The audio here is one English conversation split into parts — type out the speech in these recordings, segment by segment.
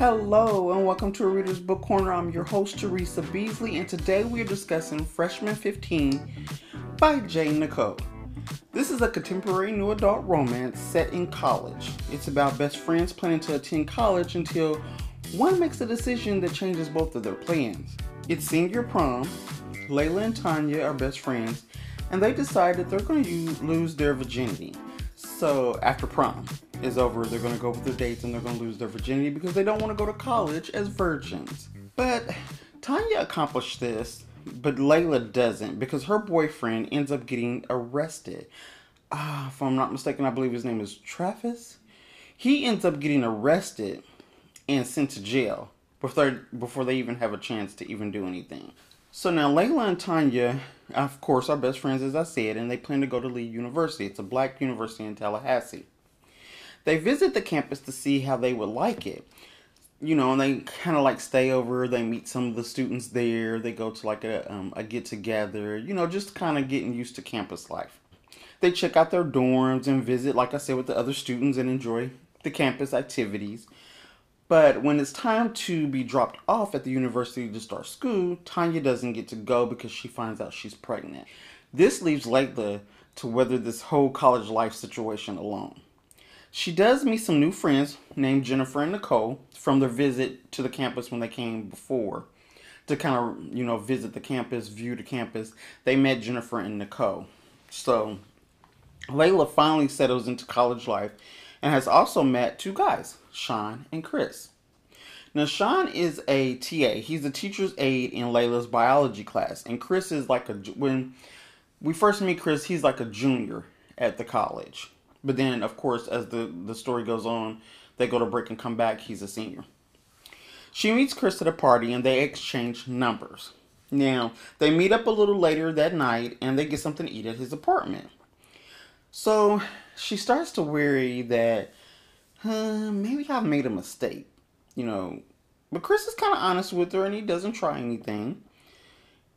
Hello and welcome to a Reader's Book Corner. I'm your host, Teresa Beasley, and today we are discussing Freshman 15 by J. Nichole. This is a contemporary new adult romance set in college. It's about best friends planning to attend college until one makes a decision that changes both of their plans. It's senior prom. Layla and Tanya are best friends, and they decide that they're going to lose their virginity. So after prom is over, they're going to go with their dates and they're going to lose their virginity because they don't want to go to college as virgins. But Tanya accomplished this, but Layla doesn't because her boyfriend ends up getting arrested. Ah, if I'm not mistaken, I believe his name is Travis. He ends up getting arrested and sent to jail before before they even have a chance to even do anything. So now Layla and Tanya, of course, are best friends as I said, and they plan to go to Lee University. It's a black university in Tallahassee. They visit the campus to see how they would like it. You know, and they kind of like stay over. They meet some of the students there. They go to like a, um, a get together. You know, just kind of getting used to campus life. They check out their dorms and visit, like I said, with the other students and enjoy the campus activities. But when it's time to be dropped off at the university to start school, Tanya doesn't get to go because she finds out she's pregnant. This leaves Layla to weather this whole college life situation alone. She does meet some new friends named Jennifer and Nicole from their visit to the campus when they came before to kind of, you know, visit the campus, view the campus. They met Jennifer and Nicole. So Layla finally settles into college life and has also met two guys, Sean and Chris. Now, Sean is a TA. He's a teacher's aide in Layla's biology class, and Chris is like a when we first meet Chris, he's like a junior at the college. But then, of course, as the the story goes on, they go to break and come back. He's a senior. She meets Chris at a party, and they exchange numbers. Now, they meet up a little later that night, and they get something to eat at his apartment. So she starts to worry that maybe I've made a mistake, you know. But Chris is kind of honest with her and he doesn't try anything.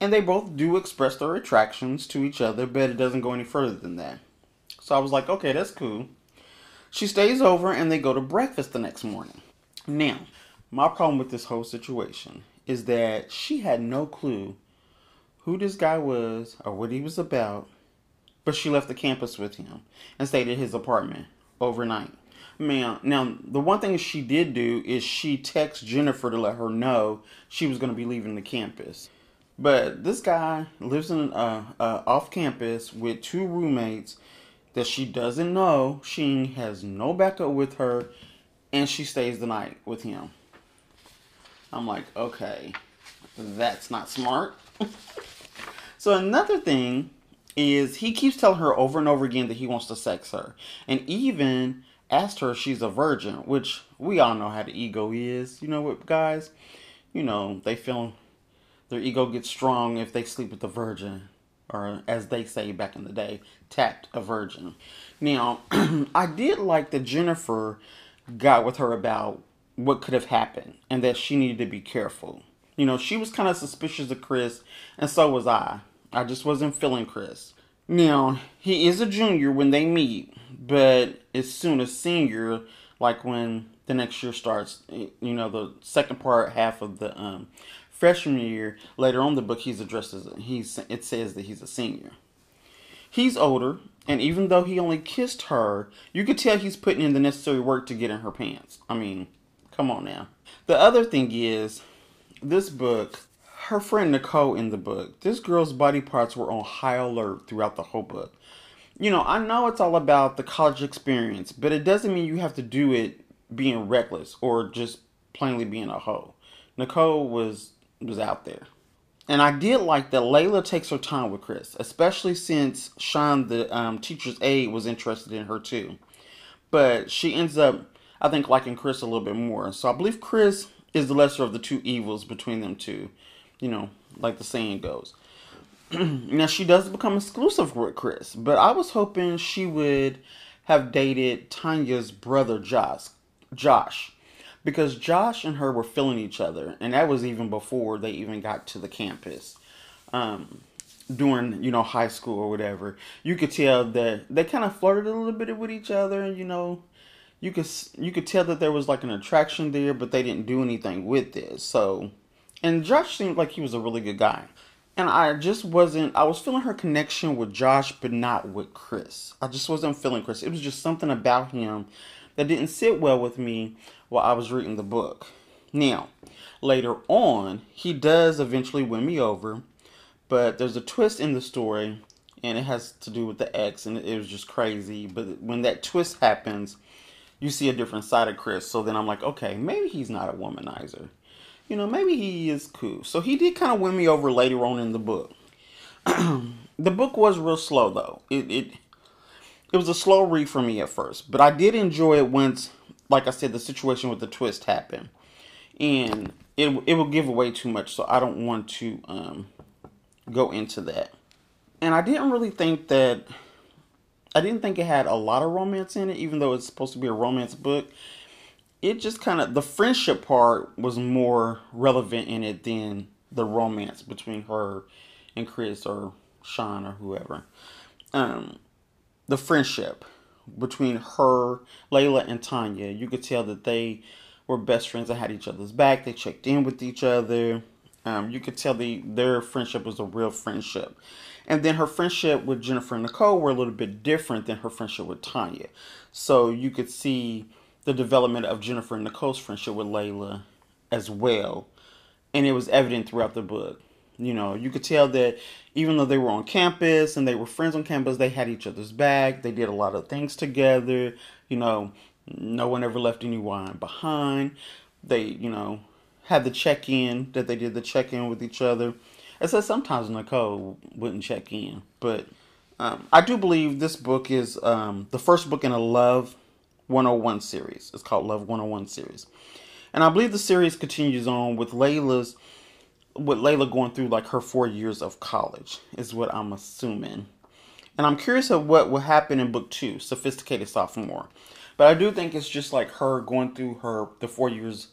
And they both do express their attractions to each other, but it doesn't go any further than that. So I was like, okay, that's cool. She stays over and they go to breakfast the next morning. Now, my problem with this whole situation is that she had no clue who this guy was or what he was about but she left the campus with him and stayed at his apartment overnight. Man, now the one thing she did do is she texted Jennifer to let her know she was going to be leaving the campus. But this guy lives in uh, uh, off campus with two roommates that she doesn't know. She has no backup with her, and she stays the night with him. I'm like, okay, that's not smart. so another thing is he keeps telling her over and over again that he wants to sex her, and even asked her if she's a virgin, which we all know how the ego is. You know what, guys? You know they feel their ego gets strong if they sleep with a virgin, or as they say back in the day, tapped a virgin. Now, I did like that Jennifer got with her about what could have happened and that she needed to be careful. You know, she was kind of suspicious of Chris, and so was I. I just wasn't feeling Chris. Now, he is a junior when they meet, but as soon as senior, like when the next year starts, you know, the second part half of the um, freshman year, later on the book, he's addressed as a, he's it says that he's a senior. He's older, and even though he only kissed her, you could tell he's putting in the necessary work to get in her pants. I mean, come on now. The other thing is, this book her friend Nicole in the book, this girl's body parts were on high alert throughout the whole book. You know, I know it's all about the college experience, but it doesn't mean you have to do it being reckless or just plainly being a hoe. Nicole was was out there. And I did like that Layla takes her time with Chris, especially since Sean, the um, teacher's aide, was interested in her too. But she ends up, I think, liking Chris a little bit more. So I believe Chris is the lesser of the two evils between them two you know, like the saying goes. now she does become exclusive with Chris, but I was hoping she would have dated Tanya's brother Josh. Josh. Because Josh and her were feeling each other, and that was even before they even got to the campus. Um, during you know high school or whatever, you could tell that they kind of flirted a little bit with each other. And you know, you could you could tell that there was like an attraction there, but they didn't do anything with it. So, and Josh seemed like he was a really good guy, and I just wasn't. I was feeling her connection with Josh, but not with Chris. I just wasn't feeling Chris. It was just something about him that didn't sit well with me while I was reading the book. Now, later on, he does eventually win me over, but there's a twist in the story, and it has to do with the ex, and it was just crazy. But when that twist happens you see a different side of Chris. So then I'm like, okay, maybe he's not a womanizer. You know, maybe he is cool. So he did kind of win me over later on in the book. the book was real slow though. It it it was a slow read for me at first, but I did enjoy it once, like I said, the situation with the twist happened, and it it will give away too much, so I don't want to um, go into that. And I didn't really think that I didn't think it had a lot of romance in it, even though it's supposed to be a romance book. It just kind of the friendship part was more relevant in it than the romance between her and Chris or Sean or whoever. Um, the friendship between her, Layla, and Tanya, you could tell that they were best friends. that had each other's back. They checked in with each other. Um, you could tell the their friendship was a real friendship. And then her friendship with Jennifer and Nicole were a little bit different than her friendship with Tanya. So you could see the development of Jennifer and Nicole's friendship with Layla as well. And it was evident throughout the book. You know, you could tell that even though they were on campus and they were friends on campus, they had each other's back. They did a lot of things together. You know, no one ever left anyone behind. They, you know, had the check in that they did the check in with each other. It says sometimes Nicole wouldn't check in, but um, I do believe this book is um, the first book in a Love 101 series. It's called Love 101 series, and I believe the series continues on with Layla's with Layla going through like her four years of college is what I'm assuming. And I'm curious of what will happen in book two, Sophisticated Sophomore. But I do think it's just like her going through her the four years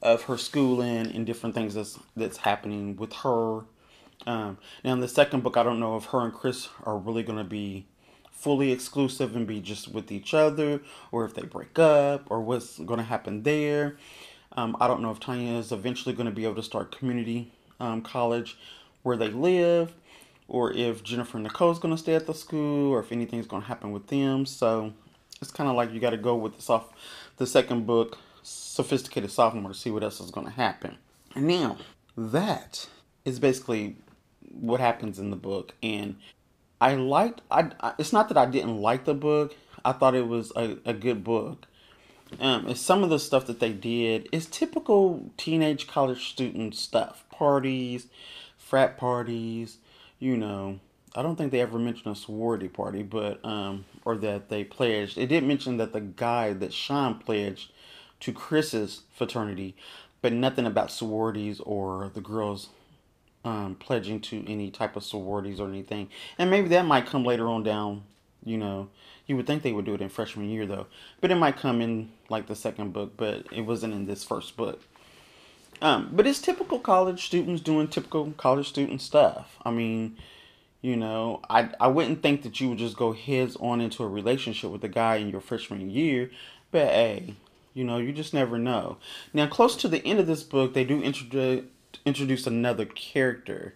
of her schooling and different things that's that's happening with her. Um, now in the second book, I don't know if her and Chris are really going to be fully exclusive and be just with each other, or if they break up, or what's going to happen there. Um, I don't know if Tanya is eventually going to be able to start community um, college where they live, or if Jennifer and Nicole is going to stay at the school, or if anything's going to happen with them. So it's kind of like you got to go with the soft, the second book sophisticated sophomore to see what else is going to happen. And now, that is basically what happens in the book. And I liked, I, I it's not that I didn't like the book, I thought it was a, a good book. Um, it's some of the stuff that they did is typical teenage college student stuff parties, frat parties, you know. I don't think they ever mentioned a sorority party, but um, or that they pledged. It did mention that the guy that Sean pledged to Chris's fraternity, but nothing about sororities or the girls um, pledging to any type of sororities or anything. And maybe that might come later on down, you know. You would think they would do it in freshman year though, but it might come in like the second book, but it wasn't in this first book. Um, but it's typical college students doing typical college student stuff. I mean, you know, I I wouldn't think that you would just go heads on into a relationship with a guy in your freshman year, but hey, you know, you just never know. Now, close to the end of this book, they do introduce introduce another character,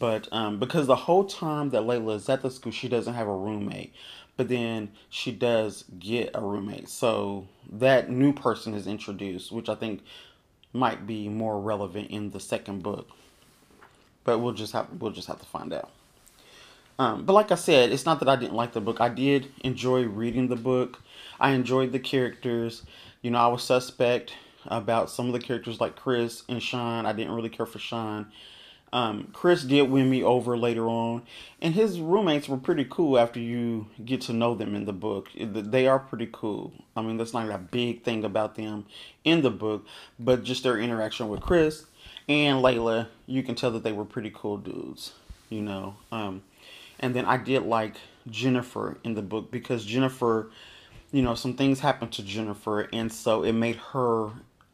but um, because the whole time that Layla is at the school, she doesn't have a roommate, but then she does get a roommate. So that new person is introduced, which I think might be more relevant in the second book. But we'll just have we'll just have to find out. Um, but like I said, it's not that I didn't like the book. I did enjoy reading the book. I enjoyed the characters. You know, I was suspect about some of the characters like Chris and Sean. I didn't really care for Sean. Um, Chris did win me over later on, and his roommates were pretty cool after you get to know them in the book. They are pretty cool. I mean, that's not a big thing about them in the book, but just their interaction with Chris and Layla, you can tell that they were pretty cool dudes, you know. Um, and then I did like Jennifer in the book because Jennifer you know, some things happened to Jennifer, and so it made her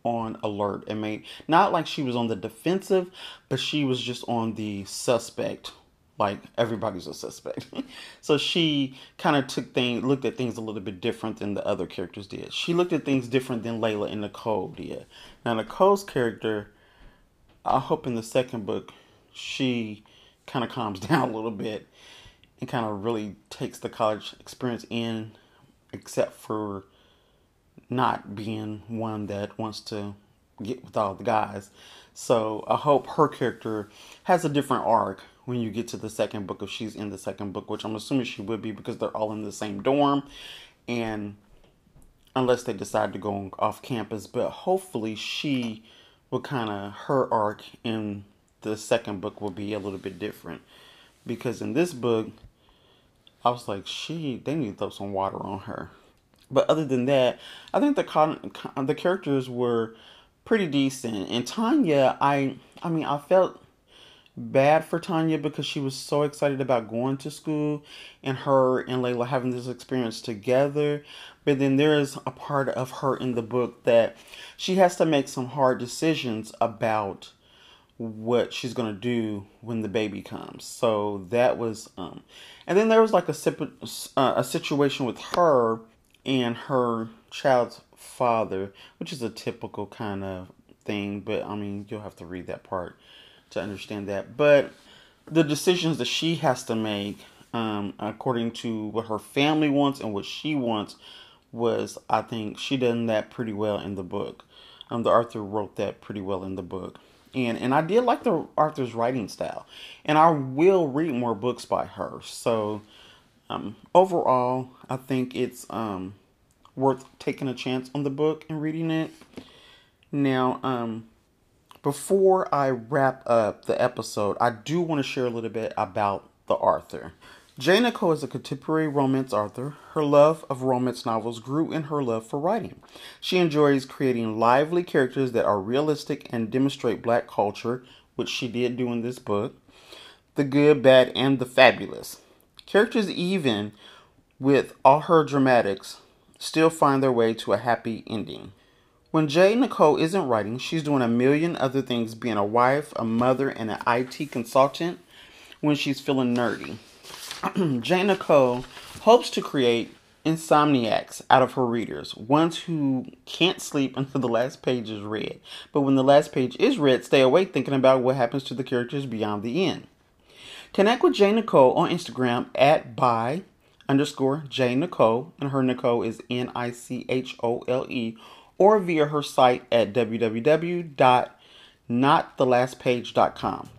on alert. It made not like she was on the defensive, but she was just on the suspect like everybody's a suspect. so she kind of took things, looked at things a little bit different than the other characters did. She looked at things different than Layla and Nicole did. Now Nicole's character, I hope in the second book, she kind of calms down a little bit and kind of really takes the college experience in, except for not being one that wants to get with all the guys. So I hope her character has a different arc when you get to the second book if she's in the second book, which I'm assuming she would be because they're all in the same dorm and unless they decide to go off campus, but hopefully she will kind of her arc in the second book will be a little bit different because in this book I was like she they need to throw some water on her. But other than that, I think the the characters were pretty decent. And Tanya, I I mean, I felt bad for Tanya because she was so excited about going to school and her and Layla having this experience together. But then there is a part of her in the book that she has to make some hard decisions about what she's going to do when the baby comes. So that was um and then there was like a uh, a situation with her and her child's father, which is a typical kind of thing, but I mean, you'll have to read that part to understand that. But the decisions that she has to make, um, according to what her family wants and what she wants, was I think she done that pretty well in the book. Um, the Arthur wrote that pretty well in the book, and and I did like the Arthur's writing style, and I will read more books by her. So, um, overall, I think it's um worth taking a chance on the book and reading it. Now, um, before I wrap up the episode, I do want to share a little bit about the Arthur. J. Nichole is a contemporary romance author. Her love of romance novels grew in her love for writing. She enjoys creating lively characters that are realistic and demonstrate black culture, which she did do in this book the good, bad, and the fabulous. Characters, even with all her dramatics, still find their way to a happy ending. When J. Nichole isn't writing, she's doing a million other things being a wife, a mother, and an IT consultant when she's feeling nerdy. J. Nichole hopes to create insomniacs out of her readers, ones who can't sleep until the last page is read. But when the last page is read, stay awake thinking about what happens to the characters beyond the end. Connect with J. Nichole on Instagram at by underscore J Nichole, and her Nichole is N I C H O L E, or via her site at www.notthelastpage.com.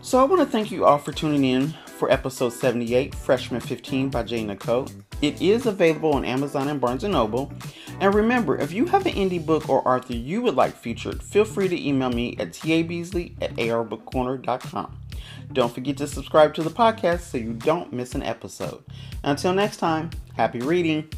So I want to thank you all for tuning in for episode 78, Freshman 15 by J. Nichole. It is available on Amazon and Barnes & Noble. And remember, if you have an indie book or author you would like featured, feel free to email me at tabeasley at arbookcorner.com. Don't forget to subscribe to the podcast so you don't miss an episode. Until next time, happy reading.